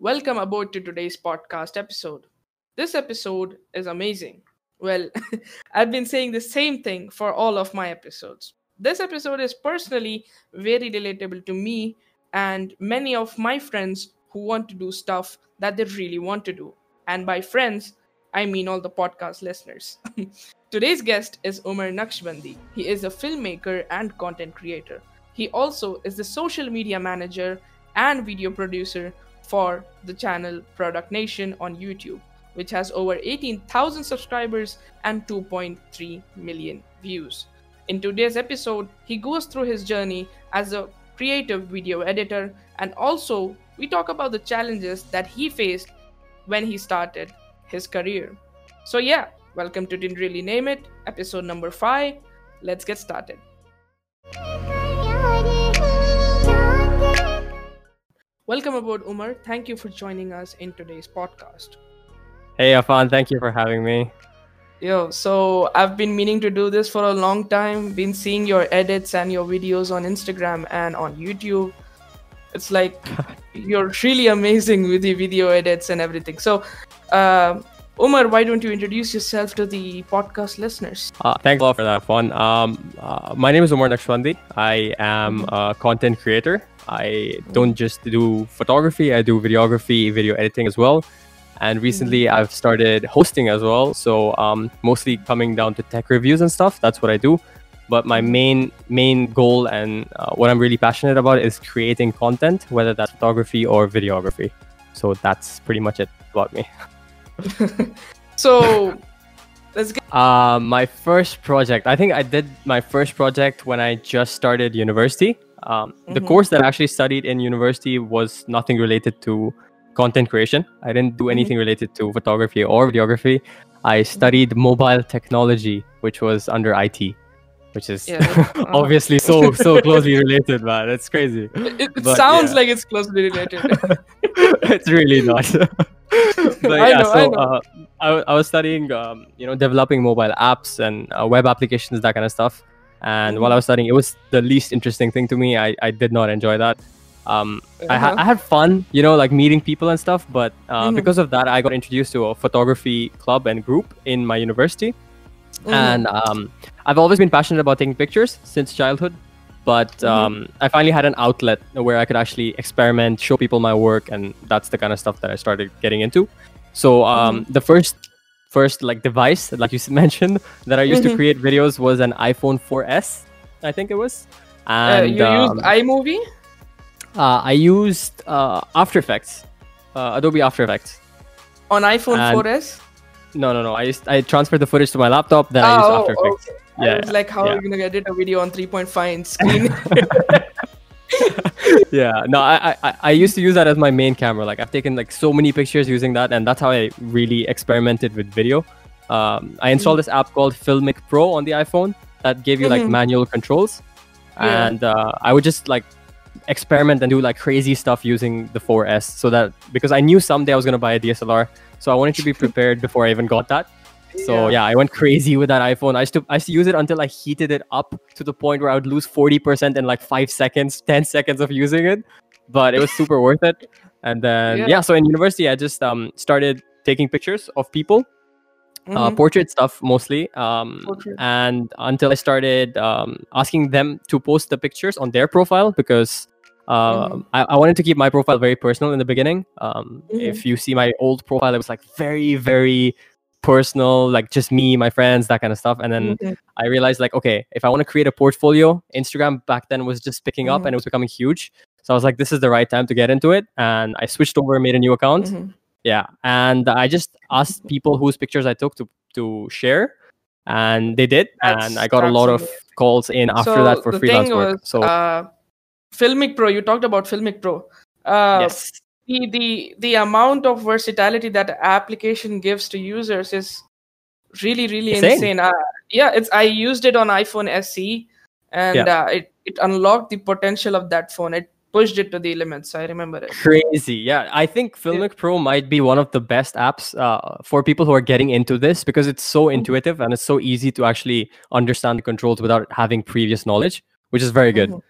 welcome aboard to today's podcast episode. This episode is amazing. Well, I've been saying the same thing for all of my episodes. This episode is personally very relatable to me and many of my friends who want to do stuff that they really want to do. And by friends, I mean all the podcast listeners. Today's guest is Umar Naqshbandi. He is a filmmaker and content creator. He also is the social media manager and video producer for the channel Product Nation on YouTube, which has over 18,000 subscribers and 2.3 million views. In today's episode, he goes through his journey as a creative video editor and also we talk about the challenges that he faced when he started his career. So, yeah, welcome to Didn't Really Name It, episode number 5. Let's get started. Welcome aboard, Umar. Thank you for joining us in today's podcast. Hey, Afan, thank you for having me. Yo, so I've been meaning to do this for a long time. Been seeing your edits and your videos on Instagram and on YouTube. It's like you're really amazing with the video edits and everything. So, uh, Umar, why don't you introduce yourself to the podcast listeners? Uh, thanks a lot for that one. Um, uh, my name is Umar Naqshbandi. I am a content creator. I don't just do photography, I do videography, video editing as well. And recently I've started hosting as well. So um, mostly coming down to tech reviews and stuff. That's what I do. But my main main goal and uh, what I'm really passionate about is creating content, whether that's photography or videography. So that's pretty much it about me. so let's get Uh, my first project, I think I did my first project when I just started university. Um, The Mhm. course that I actually studied in university was nothing related to content creation. I didn't do anything related to photography or videography. I studied mobile technology, which was under IT, which is Yeah, uh-huh. obviously so so closely related, man. It's crazy. it, it But, sounds yeah. like it's closely related. it's really not. but I yeah, know, I so know. uh, I, I was studying, um, you know, developing mobile apps and uh, web applications, that kind of stuff. And while I was studying, it was the least interesting thing to me. I, I did not enjoy that. Um, I, ha- Uh-huh. I had fun, you know, like meeting people and stuff. But uh, Mhm. because of that, I got introduced to a photography club and group in my university. Mhm. And um, I've always been passionate about taking pictures since childhood. But Mhm. um, I finally had an outlet where I could actually experiment, show people my work, and that's the kind of stuff that I started getting into. So um, the first, first like device, like you mentioned, that I used Mhm. to create videos was an iPhone 4S, I think it was. Uh, And you used um, iMovie? uh, I used uh, After Effects, uh, Adobe After Effects. on iPhone and- 4S? No, no, no. I used I transferred the footage to my laptop, then I used oh, After Effects. okay. Yeah, I was like, how yeah. are you gonna edit a video on 3.5 inch screen? yeah no I, I i used to use that as my main camera like i've taken like so many pictures using that and that's how i really experimented with video um, i installed this app called filmic pro on the iphone that gave you like Mhm. manual controls Yeah. and uh, i would just like experiment and do like crazy stuff using the 4s so that because i knew someday i was going to buy a dslr so i wanted to be prepared before i even got that so yeah. I went crazy with that iPhone. I used to I used to use it until I heated it up to the point where I would lose 40% in like five seconds, 10 seconds of using it. But it was super worth it. And then Yeah. yeah. so in university I just um started taking pictures of people, uh, Mhm. portrait stuff mostly. Um Portrait. and until I started um asking them to post the pictures on their profile because uh, Mhm. I, I wanted to keep my profile very personal in the beginning. Um, Mhm. If you see my old profile, it was like very, very personal, like just me, my friends, that kind of stuff. And then Mhm. I realized, like, okay, if I want to create a portfolio, Instagram back then was just picking up Mhm. and it was becoming huge. So I was like, this is the right time to get into it. And I switched over, made a new account. Mhm. Yeah. And I just asked people whose pictures I took to, to share. And they did. That's- and I got a lot of calls in after so that for freelance thing work. was, so, uh, Filmic Pro, you talked about Filmic Pro. Uh, yes. The, the the amount of versatility that application gives to users is really really Insane. insane. Uh, yeah, it's I used it on iPhone SE, and Yeah. uh, it it unlocked the potential of that phone. It pushed it to the limits. I remember it. crazy yeah i think filmic pro might be one of the best apps uh, for people who are getting into this because it's so intuitive and it's so easy to actually understand the controls without having previous knowledge which is very good Mhm.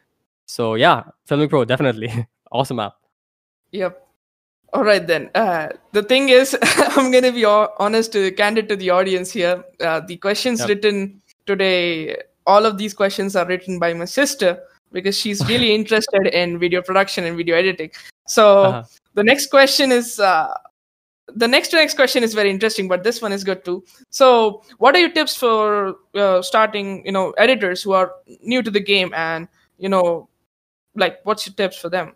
so yeah filmic pro definitely awesome app Yep. All right then. Uh, the thing is, I'm gonna be honest, to candid to the audience here. Uh, the questions yep. written today, all of these questions are written by my sister because she's really interested in video production and video editing. So uh-huh. the next question is. Uh, the next next question is very interesting, but this one is good too. So, what are your tips for uh, starting, you know, editors who are new to the game, and you know, like, what's your tips for them?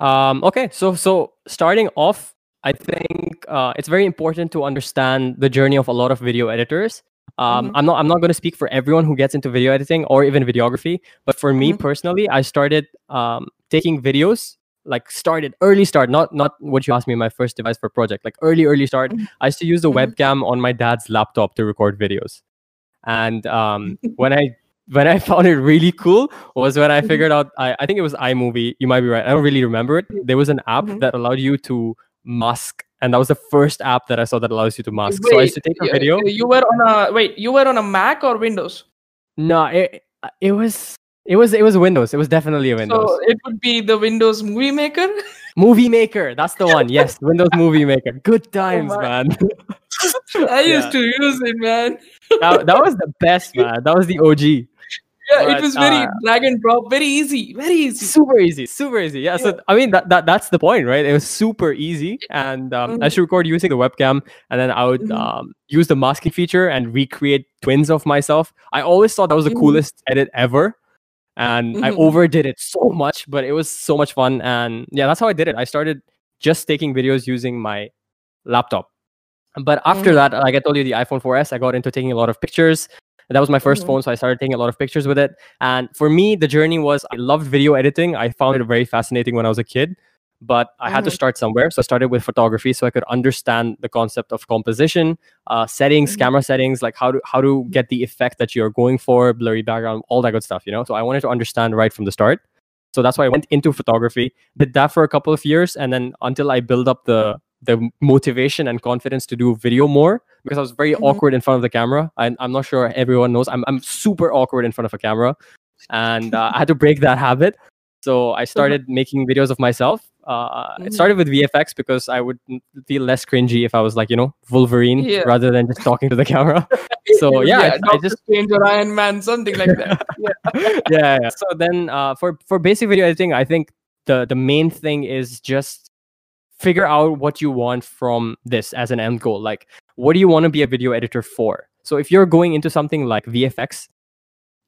Um, okay, so so starting off, I think uh, it's very important to understand the journey of a lot of video editors. Um, mm-hmm. I'm not I'm not going to speak for everyone who gets into video editing or even videography, but for me mm-hmm. personally, I started um, taking videos like started early start not not what you asked me my first device for project like early early start mm-hmm. i used to use the mm-hmm. webcam on my dad's laptop to record videos and um, when i when I found it really cool was when I mm-hmm. figured out I, I think it was iMovie. You might be right. I don't really remember it. There was an app mm-hmm. that allowed you to mask, and that was the first app that I saw that allows you to mask. Wait, so I used to take a video. You were on a wait. You were on a Mac or Windows? No, it it was it was it was Windows. It was definitely a Windows. So it would be the Windows Movie Maker. Movie Maker, that's the one. Yes, Windows Movie Maker. Good oh times, oh man. I used to use it, man. that, that was the best, man. That was the OG yeah, but, it was very uh, drag and drop, very easy, very easy, super easy, super easy. Yeah, yeah. so I mean that, that that's the point, right? It was super easy, and um, mm-hmm. I should record using the webcam, and then I would mm-hmm. um, use the masking feature and recreate twins of myself. I always thought that was the mm-hmm. coolest edit ever, and I mm-hmm. overdid it so much, but it was so much fun, and yeah, that's how I did it. I started just taking videos using my laptop. But after mm-hmm. that, like I told you, the iPhone 4S, I got into taking a lot of pictures that was my 1st mm-hmm. phone so i started taking a lot of pictures with it and for me the journey was i loved video editing i found it very fascinating when i was a kid but i mm-hmm. had to mm-hmm. start somewhere so i started with photography so i could understand the concept of composition uh, settings mm-hmm. camera settings like how to how to get the effect that you're going for blurry background all that good stuff you know so i wanted to understand right from the start so that's why i went into photography did that for a couple of years and then until i build up the the motivation and confidence to do video more because I was very mm-hmm. awkward in front of the camera. I, I'm not sure everyone knows. I'm, I'm super awkward in front of a camera. And uh, I had to break that habit. So I started mm-hmm. making videos of myself. Uh, mm-hmm. It started with VFX because I would feel less cringy if I was like, you know, Wolverine yeah. rather than just talking to the camera. So yeah, yeah I, I, just change or Iron Man, something like that. yeah. yeah, yeah. So then uh, for for basic video editing, I think the the main thing is just figure out what you want from this as an end goal. Like, what do you want to be a video editor for? So if you're going into something like VFX,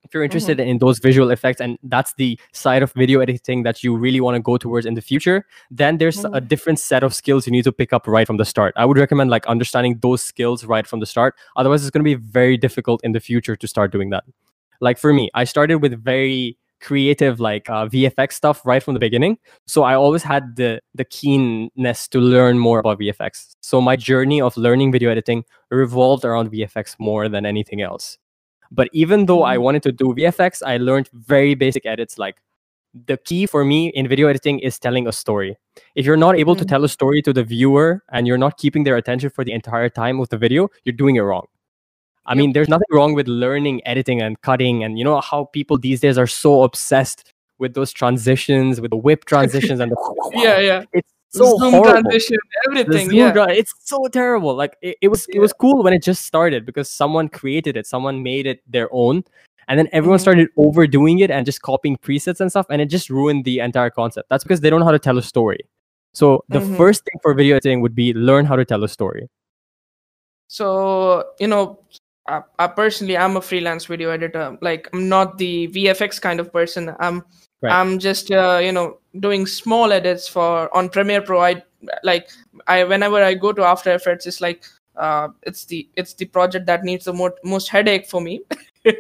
if you're interested mm-hmm. in those visual effects and that's the side of video editing that you really want to go towards in the future, then there's mm-hmm. a different set of skills you need to pick up right from the start. I would recommend like understanding those skills right from the start. Otherwise, it's going to be very difficult in the future to start doing that. Like for me, I started with very creative like uh, VFX stuff right from the beginning. So I always had the the keenness to learn more about VFX. So my journey of learning video editing revolved around VFX more than anything else. But even though I mm-hmm. wanted to do VFX, I learned very basic edits like the key for me in video editing is telling a story. If you're not able mm-hmm. to tell a story to the viewer and you're not keeping their attention for the entire time of the video, you're doing it wrong. I mean, there's nothing wrong with learning editing and cutting, and you know how people these days are so obsessed with those transitions, with the whip transitions, and the yeah, yeah. It's so zoom horrible. transition, everything. Yeah, it's so terrible. Like it, it was, yeah. it was cool when it just started because someone created it, someone made it their own, and then everyone mm-hmm. started overdoing it and just copying presets and stuff, and it just ruined the entire concept. That's because they don't know how to tell a story. So the mm-hmm. first thing for video editing would be learn how to tell a story. So you know, I, I, personally i'm a freelance video editor like i'm not the vfx kind of person i'm right. i'm just uh, you know doing small edits for on premiere pro i like i whenever i go to after effects it's like uh, it's the it's the project that needs the mo- most headache for me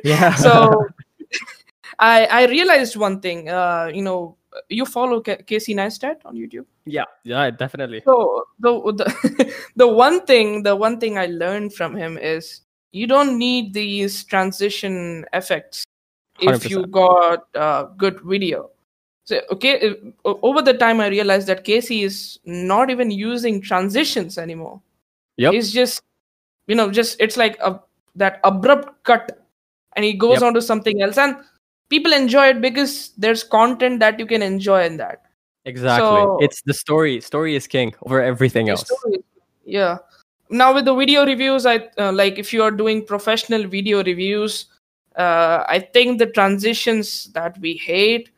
yeah so i i realized one thing uh, you know you follow K- Casey Neistat on YouTube? Yeah, yeah, definitely. So the the the one thing the one thing I learned from him is you don't need these transition effects 100%. if you got uh, good video so okay over the time i realized that casey is not even using transitions anymore yep. he's just you know just it's like a that abrupt cut and he goes yep. on to something else and people enjoy it because there's content that you can enjoy in that Exactly. So- it's the story. Story is king over everything else. story- yeah now with the video reviews i uh, like if you are doing professional video reviews uh, i think the transitions that we hate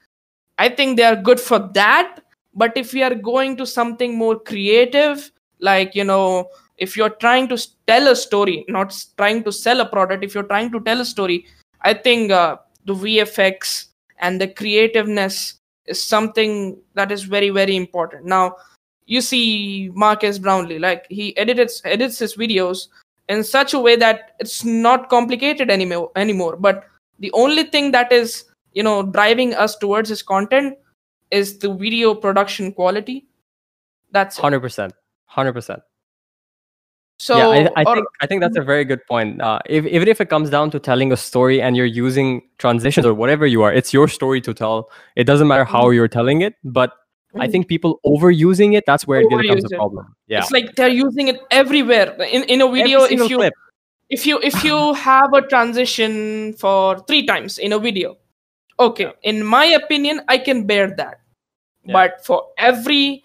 i think they are good for that. But if we are going to something more creative like you know if you're trying to tell a story not trying to sell a product if you're trying to tell a story i think uh, the vfx and the creativeness is something that is very very important. Now you see Marques Brownlee, like he edits edits his videos in such a way that it's not complicated anymore anymore. But the only thing that is, you know, driving us towards his content is the video production quality. That's. Hundred percent. Hundred percent. So yeah, I, I or- think I think that's a very good point. Uh, if, even if it comes down to telling a story and you're using transitions or whatever you are, it's your story to tell. It doesn't matter how you're telling it, but I think people overusing it, that's where it becomes Overuse a problem. Yeah. it's like they're using it everywhere in in a video. If you clip. if you if you have a transition for three times in a video okay Yeah. in my opinion i can bear that Yeah. but for every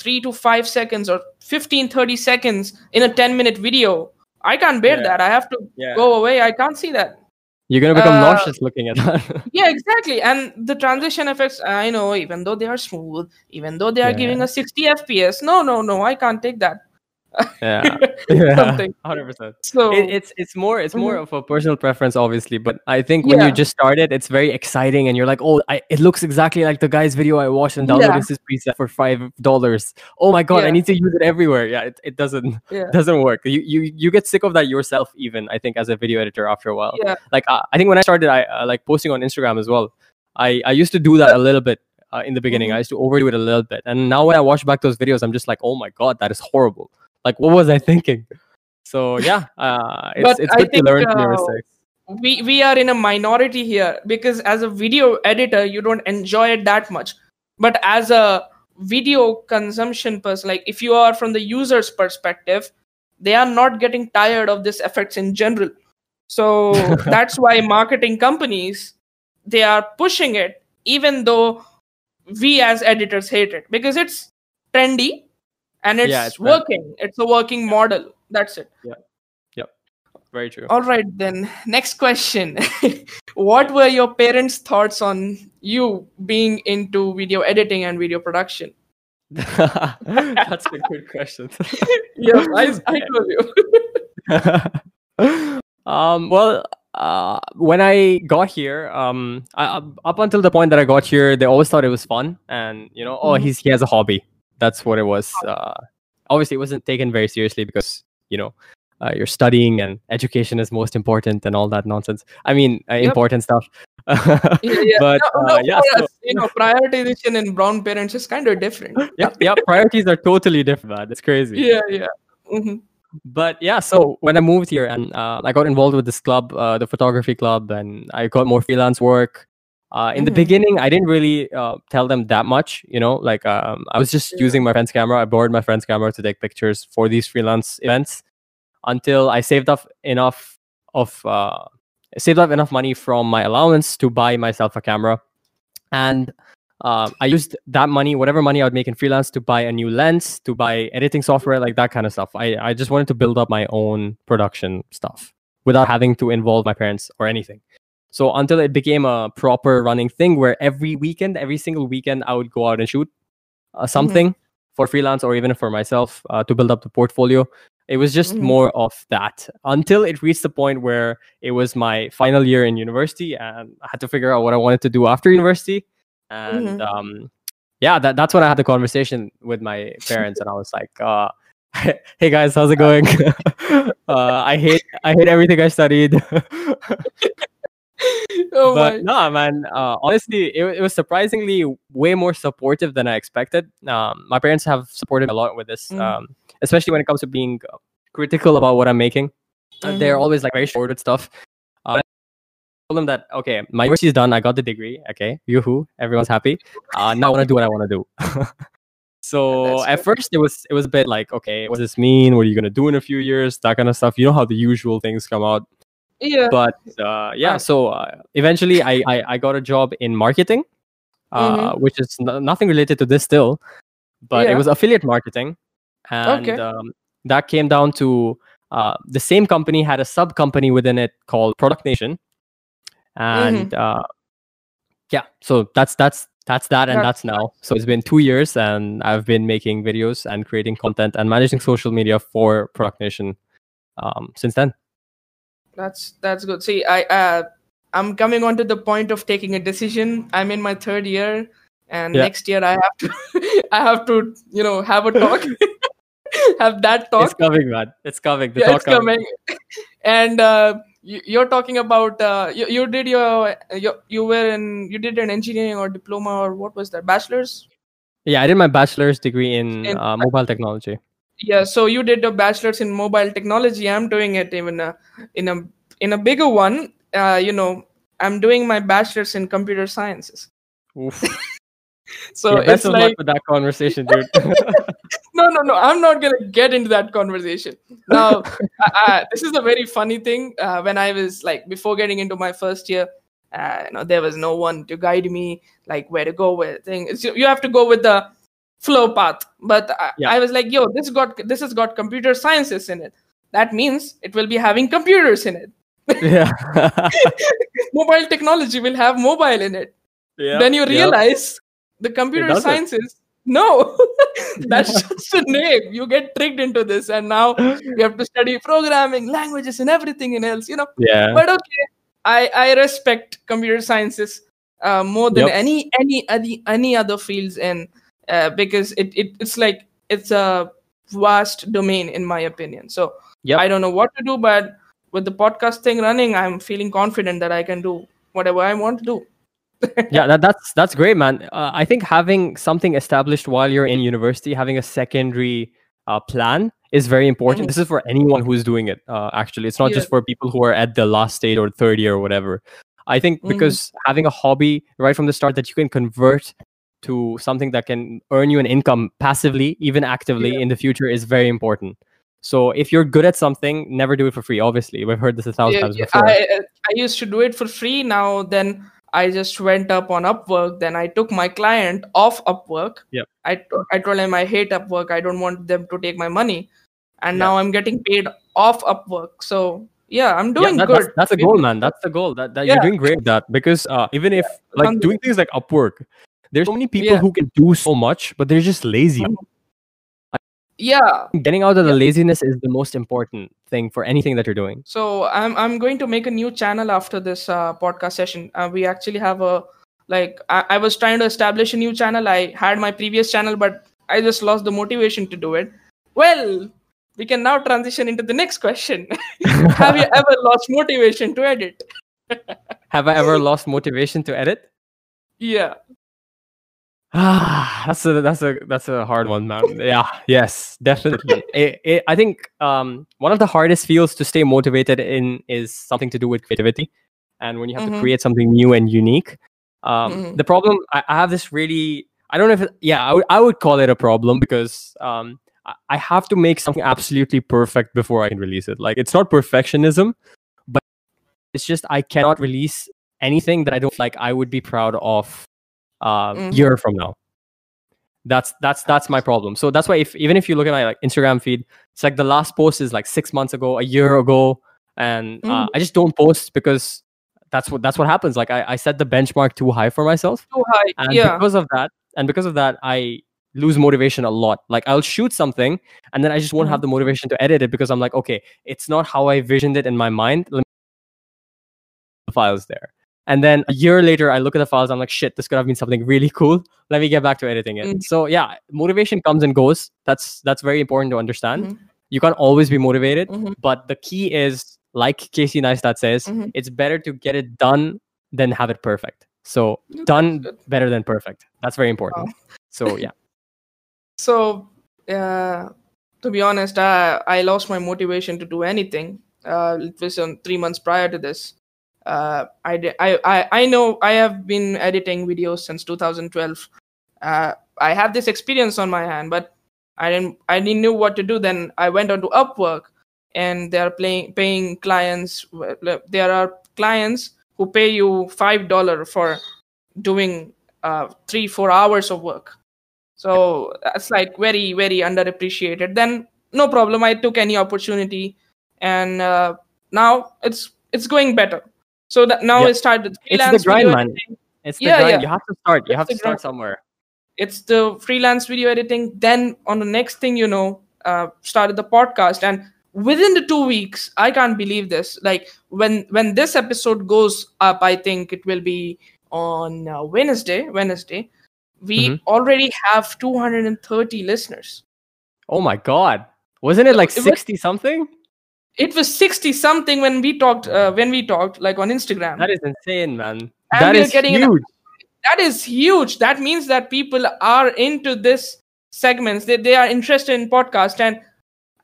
3 to 5 seconds or 15 30 seconds in a 10 minute video i can't bear Yeah. that i have to Yeah. go away i can't see that You're gonna become Uh, nauseous looking at that. yeah exactly and the transition effects i know even though they are smooth even though they are Yeah. giving us 60 fps no no no i can't take that yeah. yeah. Something. Hundred percent. so it, it's it's more it's more Mhm. of a personal preference obviously but i think when Yeah. you just started it's very exciting and you're like oh I, it looks exactly like the guy's video i watched and downloaded Yeah. this preset for five dollars oh my god i need to use it everywhere yeah it, it doesn't yeah doesn't work you, you you get sick of that yourself even i think as a video editor after a while yeah like uh, i think when i started i uh, like posting on instagram as well i i used to do that a little bit uh, in the beginning Mhm. i used to overdo it a little bit and now when i watch back those videos i'm just like oh my god that is horrible like what was i thinking? So yeah uh it's, it's good to learn from your uh, mistakes. we we are in a minority here because as a video editor you don't enjoy it that much. But as a video consumption person like if you are from the user's perspective they are not getting tired of this effects in general. So that's why marketing companies they are pushing it even though we as editors hate it because it's trendy and it's, Yeah, it's working it's a working model that's it Yeah. Yep. very true all right, then. Next question. what were your parents' thoughts on you being into video editing and video production? that's a good question yeah, I, I told you. um well uh, when I got here, um, I, up- until the point that I got here, they always thought it was fun, and you know, oh, Mhm. he's he has a hobby. That's what it was. Uh, obviously, it wasn't taken very seriously because you know uh, you're studying and education is most important and all that nonsense. I mean, uh, Yep. important stuff. Yeah, yeah. but No, uh, yeah, for so- you know, prioritization in brown parents is kind of different. yeah, yeah. Priorities are totally different. Man. It's crazy. Yeah, yeah. hmm but yeah so when i moved here and uh, i got involved with this club uh, the photography club and i got more freelance work uh, in the Mhm. beginning i didn't really uh, tell them that much you know like um, i was just Yeah. using my friend's camera i borrowed my friend's camera to take pictures for these freelance events until i saved up enough of uh, saved up enough money from my allowance to buy myself a camera and um, I used that money, whatever money I would make in freelance, to buy a new lens, to buy editing software, like that kind of stuff. I, I just wanted to build up my own production stuff without having to involve my parents or anything. So until it became a proper running thing where every weekend, every single weekend, I would go out and shoot uh, something for freelance or even for myself uh, to build up the portfolio. It was just Mhm. more of that until it reached the point where it was my final year in university and I had to figure out what I wanted to do after university. And Mhm. um, yeah, that, that's when I had the conversation with my parents, and I was like, uh, "Hey guys, how's it going? uh, I hate I hate everything I studied." Oh my. but no, man. Uh, honestly, it, it was surprisingly way more supportive than I expected. Um, my parents have supported me a lot with this, Mm. um, especially when it comes to being uh, critical about what I'm making. Uh, They're Mhm. always like very short with stuff. Uh, I told them that okay, my university is done. I got the degree. Okay, yoo-hoo, everyone's happy. Uh, now I want to do what I want to do. so at good. first it was it was a bit like okay, what does this mean? What are you gonna do in a few years? That kind of stuff. You know how the usual things come out Yeah. but uh, yeah so uh, eventually I, I i got a job in marketing uh, Mhm. which is n- nothing related to this still, but it was affiliate marketing, and Okay. um, that came down to uh, the same company had a sub company within it called Product Nation, and Mm-hmm. uh, yeah, so that's that's that's that, and That's that's now. So it's been two years, and I've been making videos and creating content and managing social media for Product Nation um, since then. That's that's good. See, I uh, I'm coming on to the point of taking a decision. I'm in my third year, and Yeah. next year I have to I have to you know have a talk, have that talk. It's coming, man. It's coming. The yeah, talk it's coming. and uh, you, you're talking about uh, you, you did your, your you were in you did an engineering or diploma or what was that bachelor's? Yeah, I did my bachelor's degree in In- uh, mobile technology. Yeah, so you did a bachelor's in mobile technology. I'm doing it even uh, in a in a bigger one. Uh, you know, I'm doing my bachelor's in computer sciences. So yeah, best it's of like luck with that conversation, dude. no, no, no. I'm not gonna get into that conversation now. I, I, this is a very funny thing. Uh, when I was like before getting into my first year, uh, you know, there was no one to guide me like where to go with things. You have to go with the flow path. But I, Yeah. I was like, yo, this got this has got computer sciences in it. That means it will be having computers in it. yeah. Mobile technology will have mobile in it. yeah. then you yeah. realize the computer sciences no that's just a name you get tricked into this and now you have to study programming languages and everything and else you know Yeah. but okay i i respect computer sciences uh, more than Yep. any any any any other fields and uh, because it, it it's like it's a vast domain in my opinion so Yep. i don't know what to do but with the podcast thing running i'm feeling confident that i can do whatever i want to do yeah, that, that's that's great, man. Uh, I think having something established while you're in university, having a secondary uh, plan is very important. Mhm. This is for anyone who's doing it. Uh, actually, it's not Yeah. just for people who are at the last stage or third year or whatever. I think Mhm. because having a hobby right from the start that you can convert to something that can earn you an income passively, even actively Yeah. in the future, is very important. So if you're good at something, never do it for free. Obviously, we've heard this a thousand Yeah, times before. I I used to do it for free. Now then, I just went up on Upwork. Then I took my client off Upwork. Yep. I I told him I hate Upwork. I don't want them to take my money, and Yeah. now I'm getting paid off Upwork. So yeah, I'm Yeah, doing that- good. That's, that's a goal, man. That's the goal. That, that Yeah. you're doing great. at That because uh, even if like doing things like Upwork, there's so many people Yeah. who can do so much, but they're just lazy. Yeah. Getting out of the laziness is the most important thing for anything that you're doing. So I'm I'm going to make a new channel after this uh, podcast session. Uh, we actually have a like I, I was trying to establish a new channel. I had my previous channel, but I just lost the motivation to do it. Well, we can now transition into the next question. have you ever lost motivation to edit? Have I ever lost motivation to edit? Yeah. Ah, that's a that's a that's a hard one, man. Yeah, yes, definitely. It- it- I think um, one of the hardest fields to stay motivated in is something to do with creativity, and when you have Mhm. to create something new and unique. Um, Mhm. The problem I, I have this really I don't know if it, yeah I would I would call it a problem because um, I, I have to make something absolutely perfect before I can release it. Like it's not perfectionism, but it's just I cannot release anything that I don't like. I would be proud of uh, Mhm. year from now. That's that's that's my problem. So that's why if even if you look at my like Instagram feed, it's like the last post is like six months ago, a year ago, and uh, Mhm. I just don't post because that's what that's what happens. Like I, I set the benchmark too high for myself, Too high. and yeah. because of that, and because of that, I lose motivation a lot. Like I'll shoot something, and then I just won't have the motivation to edit it because I'm like, okay, it's not how I visioned it in my mind. Let me the files there. And then a year later, I look at the files. I'm like, shit, this could have been something really cool. Let me get back to editing it. Mm. So yeah, motivation comes and goes. That's that's very important to understand. Mhm. You can't always be motivated, Mhm. but the key is, like Casey Neistat says, Mhm. it's better to get it done than have it perfect. So done better than perfect. That's very important. So yeah, So, uh, to be honest, I, I lost my motivation to do anything. Uh, it was on three months prior to this. Uh, I, I, I, know I have been editing videos since 2012. Uh, I have this experience on my hand, but I didn't I didn't know what to do. Then I went on to Upwork, and they are playing paying clients. There are clients who pay you five dollar for doing uh, three four hours of work so that's like very very underappreciated then no problem i took any opportunity and uh, now it's it's going better so that now Yeah. I started It's freelance the grind, man. editing. It's the Yeah, grind. yeah. You have to start. You It's have to start grind. somewhere. It's the freelance video editing. Then on the next thing you know, uh, started the podcast, and within the two weeks, I can't believe this. Like when when this episode goes up, I think it will be on uh, Wednesday. Wednesday, we Mhm. already have 230 listeners. Oh my god. Wasn't it like It was- 60 something? It was 60 something when we talked. Uh, when we talked, like on Instagram. That is insane, man. And that we are an- huge. that is huge that means that people are into this segments they, they are interested in podcast and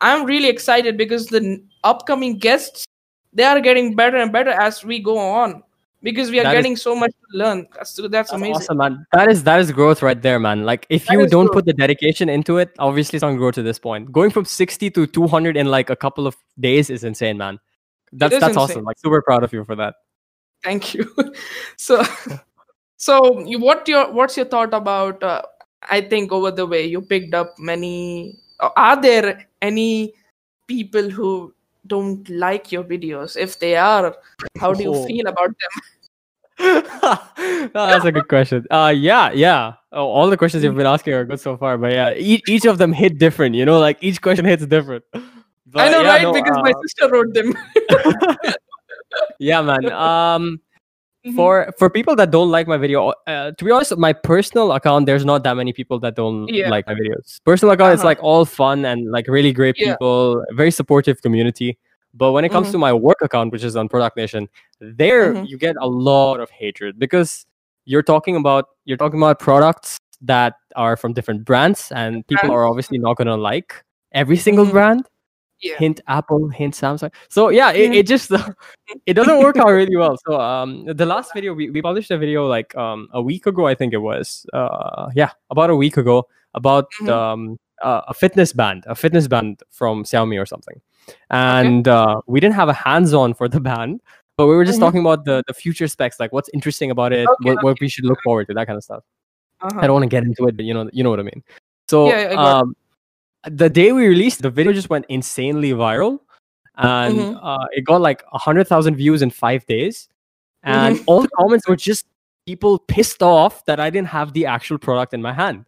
i'm really excited because the upcoming guests they are getting better and better as we go on because we are That is- getting so much to learn that's that's, That's amazing awesome, man. That is that is growth right there, man. Like if That you don't growth. put the dedication into it, obviously it's not grow to this point. Going from 60 to 200 in like a couple of days is insane, man. That's that's insane. awesome. Like super proud of you for that. thank you so so you, what your what's your thought about uh, i think over the way you picked up many uh, are there any people who don't like your videos if they are how do you Oh. feel about them Oh, that's a good question. Uh, yeah, yeah. Oh, all the questions you've been asking are good so far, but yeah, each, each of them hit different. You know, like each question hits different. i know yeah, right no, because my uh, sister wrote them yeah, man. Um, Mhm. for for people that don't like my video, uh, to be honest, my personal account, there's not that many people that don't Yeah. like my videos. Personal account, it's Uh-huh. like all fun and like really great Yeah. people, very supportive community. But when it comes Mhm. to my work account, which is on Product Nation, there Mhm. you get a lot of hatred because you're talking about you're talking about products that are from different brands, and people are obviously not gonna like every single Mhm. brand. Yeah. Hint Apple, hint Samsung. So yeah, it, it just it doesn't work out really well. So um, the last video we, we published a video like um a week ago, I think it was. Uh, yeah, about a week ago about Mhm. um uh, a fitness band, a fitness band from Xiaomi or something, and uh, we didn't have a hands-on for the band, but we were just Mhm. talking about the the future specs, like what's interesting about it, Okay, what, what we should look forward to, that kind of stuff. Uh-huh. I don't want to get into it, but you know, you know what I mean. So, Yeah, I um, the day we released, the video just went insanely viral, and Mhm. uh, it got like hundred thousand views in five days, and Mhm. all the comments were just people pissed off that I didn't have the actual product in my hand,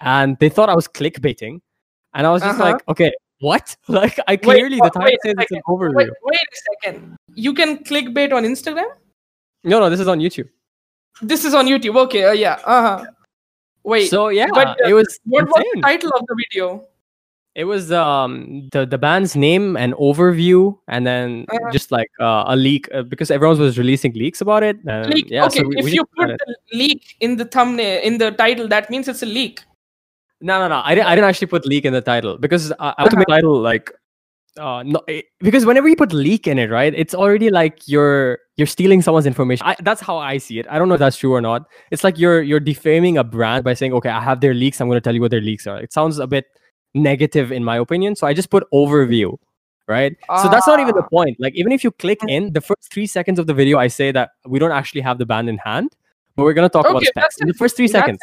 and they thought I was clickbaiting, and I was just Uh-huh. like, okay, what? Like, I clearly the wait, time wait a says it's an overview. wait, wait a second you can clickbait on instagram No, no, this is on YouTube. this is on youtube okay uh, yeah uh-huh wait so yeah, but, uh, it was what was the title of the video It was um the the band's name and overview, and then Uh-huh. just like uh, a leak uh, because everyone was releasing leaks about it. Leak yeah, okay so we, if we you put the leak in the thumbnail in the title that means it's a leak no, no, no, I didn't. I didn't actually put leak in the title because I, I want to make the title like uh no it, because whenever you put leak in it, right, it's already like you're you're stealing someone's information. I, that's how I see it. I don't know if that's true or not. It's like you're you're defaming a brand by saying, okay, I have their leaks. I'm going to tell you what their leaks are. It sounds a bit negative in my opinion. So I just put overview. right? So that's not even the Ah. point. Like even if you click in the first three seconds of the video, I say that we don't actually have the band in hand, but we're gonna talk about Okay, specs in the first three seconds.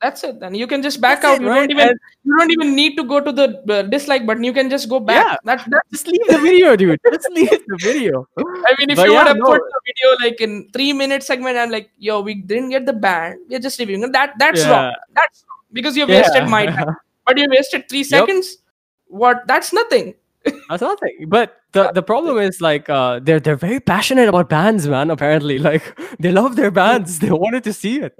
That's it. Then you can just back That's out. it, you right? don't even And- you don't even need to go to the uh, dislike button. You can just go back. Yeah. That that Just leave the video, dude. Just leave the video. I mean, if But you yeah, would have no. put the video like in three minute segment, I'm like, yo, we didn't get the band. We're just reviewing. That that's wrong. That's wrong. because you Yeah. wasted my time. But you wasted three seconds. What? That's nothing. That's nothing. But the, the problem is like uh, they're they're very passionate about bands, man. Apparently, like they love their bands. They wanted to see it.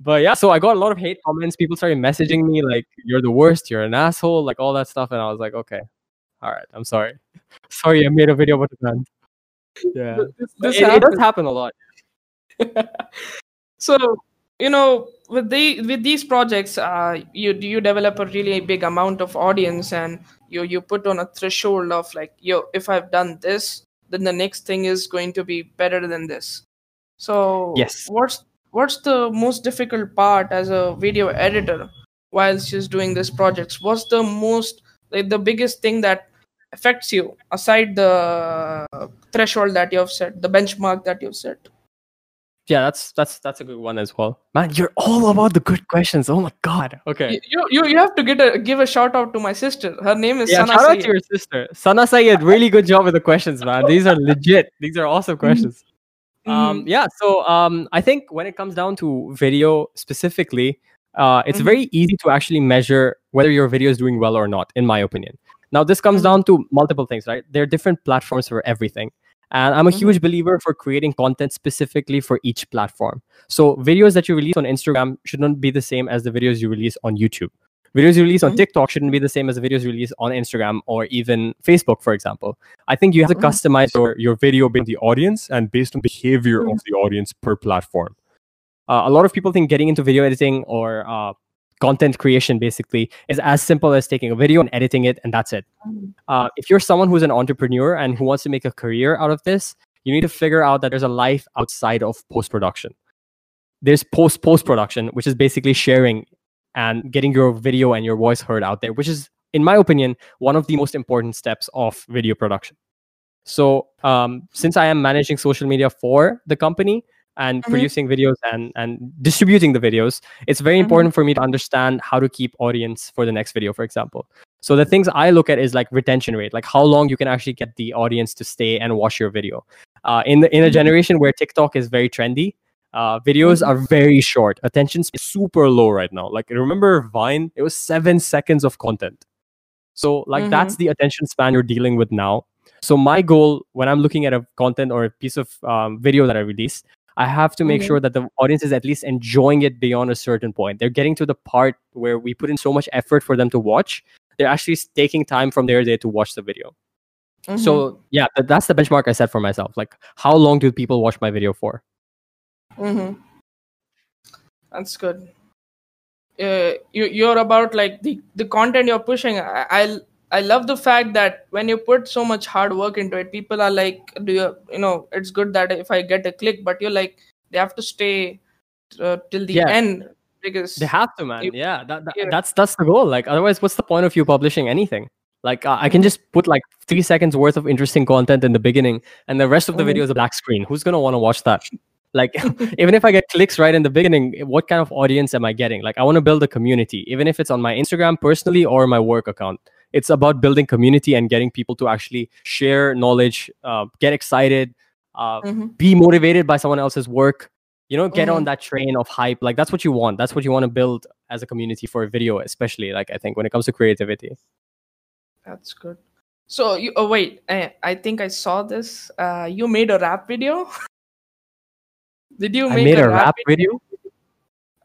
But yeah, so I got a lot of hate comments. People started messaging me like, "You're the worst. You're an asshole." Like all that stuff, and I was like, "Okay, all right. I'm sorry. sorry, I made a video about the band." Yeah, This, this it, it does happen a lot. so you know with the with these projects uh you you develop a really big amount of audience and you you put on a threshold of like yo if i've done this then the next thing is going to be better than this. So Yes. what's what's the most difficult part as a video editor while she's doing these projects? What's the most like the biggest thing that affects you aside the threshold that you have set the benchmark that you've set Yeah, that's that's that's a good one as well. Man, you're all about the good questions. Oh my god. Okay. You, you you have to get a give a shout out to my sister. Her name is Yeah, Sana shout out to your sister. Sana Sayed, really good job with the questions, man. These are legit. These are awesome questions. Um, Mhm. yeah, so um, I think when it comes down to video specifically, uh, it's Mhm. very easy to actually measure whether your video is doing well or not, in my opinion. Now, this comes Mhm. down to multiple things, right? There are different platforms for everything. And I'm a Mhm. huge believer for creating content specifically for each platform. So, videos that you release on Instagram should not be the same as the videos you release on YouTube. Videos you release on Mhm. TikTok shouldn't be the same as the videos you release on Instagram or even Facebook, for example. I think you have to Mhm. customize your, your video based on the audience and based on behavior of the audience per platform. Uh, a lot of people think getting into video editing or uh, content creation basically is as simple as taking a video and editing it, and that's it. Mhm. Uh, if you're someone who's an entrepreneur and who wants to make a career out of this, you need to figure out that there's a life outside of post production. There's post post production, which is basically sharing and getting your video and your voice heard out there, which is, in my opinion, one of the most important steps of video production. So, um, since I am managing social media for the company and Mhm. producing videos and and distributing the videos, it's very Mhm. important for me to understand how to keep audience for the next video, for example. So the things I look at is like retention rate, like how long you can actually get the audience to stay and watch your video. Uh, in the in a Mhm. generation where TikTok is very trendy, uh, videos Mhm. are very short. Attention span is super low right now. Like remember Vine, it was seven seconds of content. So like Mhm. that's the attention span you're dealing with now. So my goal when I'm looking at a content or a piece of um, video that I release, I have to make Mhm. sure that the audience is at least enjoying it beyond a certain point. They're getting to the part where we put in so much effort for them to watch. They're actually taking time from their day to watch the video. Mhm. So yeah, th- that's the benchmark I set for myself. Like, how long do people watch my video for? Mm-hmm. That's good. Uh, you you're about like the the content you're pushing. I, I I love the fact that when you put so much hard work into it, people are like, do you you know? It's good that if I get a click, but you're like, they have to stay uh, till the Yeah. end because They have to, man. You- Yeah, that, that- that's that's the goal. Like, otherwise, what's the point of you publishing anything? Like, uh, I can just put like three seconds worth of interesting content in the beginning, and the rest of the Mhm. video is a black screen. Who's gonna want to watch that? Like, even if I get clicks right in the beginning, what kind of audience am I getting? Like, I want to build a community, even if it's on my Instagram personally or my work account. It's about building community and getting people to actually share knowledge, uh, get excited, uh, Mhm. be motivated by someone else's work you know get on Mhm. that train of hype like that's what you want that's what you want to build as a community for a video especially like i think when it comes to creativity that's good. So you oh wait, I, I think I saw this. Uh, you made a rap video. did you i make made a, a rap video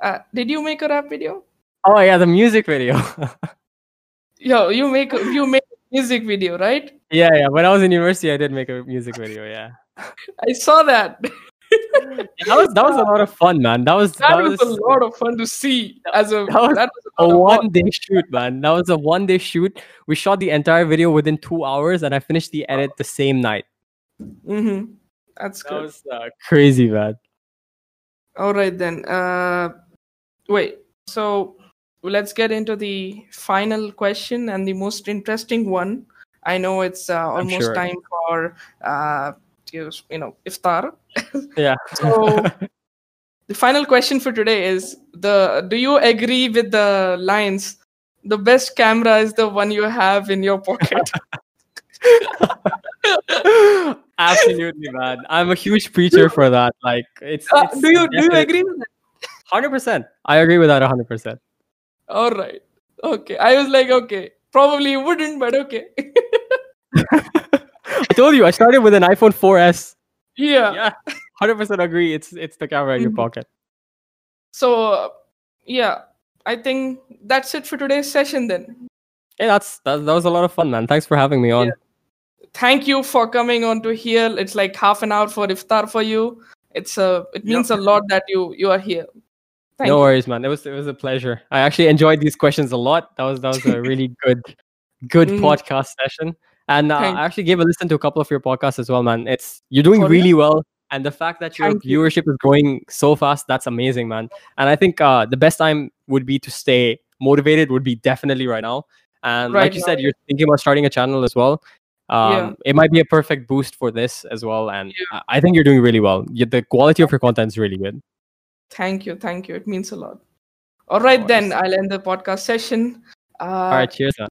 Uh, did you make a rap video? oh yeah the music video Yo, you make you make a music video, right? yeah yeah when i was in university i did make a music video yeah I saw that. that was that was a lot of fun man that was that, that, was, a lot of fun to see. As a that was that was a of one day shoot man that was a one day shoot we shot the entire video within two hours and i finished the edit the same night Mhm. That's that good. was uh, crazy man All right then. Uh, wait. So let's get into the final question and the most interesting one. I know it's uh, almost sure. time for uh, you you know iftar. yeah So the final question for today is the do you agree with the lines the best camera is the one you have in your pocket Absolutely, man. I'm a huge preacher for that. Like, it's, Uh, it's do you do you agree with that Hundred percent. I agree with that. Hundred percent. All right okay i was like okay probably you wouldn't but okay I told you I started with an iPhone 4S. yeah, Yeah, hundred percent agree. It's it's the camera in your Mhm. pocket. so uh, yeah i think that's it for today's session then Hey, that's that, that was a lot of fun, man. Thanks for having me on. Yeah. thank you for coming on to here it's like half an hour for iftar for you it's a it means a lot that you you are here Thank no you. worries, man. It was it was a pleasure. I actually enjoyed these questions a lot. That was that was a really good good Mhm. podcast session. And uh, I actually gave a listen to a couple of your podcasts as well, man. It's you're doing Oh, yeah? really well. And the fact that your Thank you. viewership is growing so fast, that's amazing, man. And I think uh, the best time would be to stay motivated would be definitely right now. And Right like you now, said, you're thinking about starting a channel as well. um, Yeah. it might be a perfect boost for this as well. And I think you're doing really well. The quality of your content is really good. Thank you, thank you. It means a lot. All right, then. I'll end the podcast session. Uh, All right, cheers. man.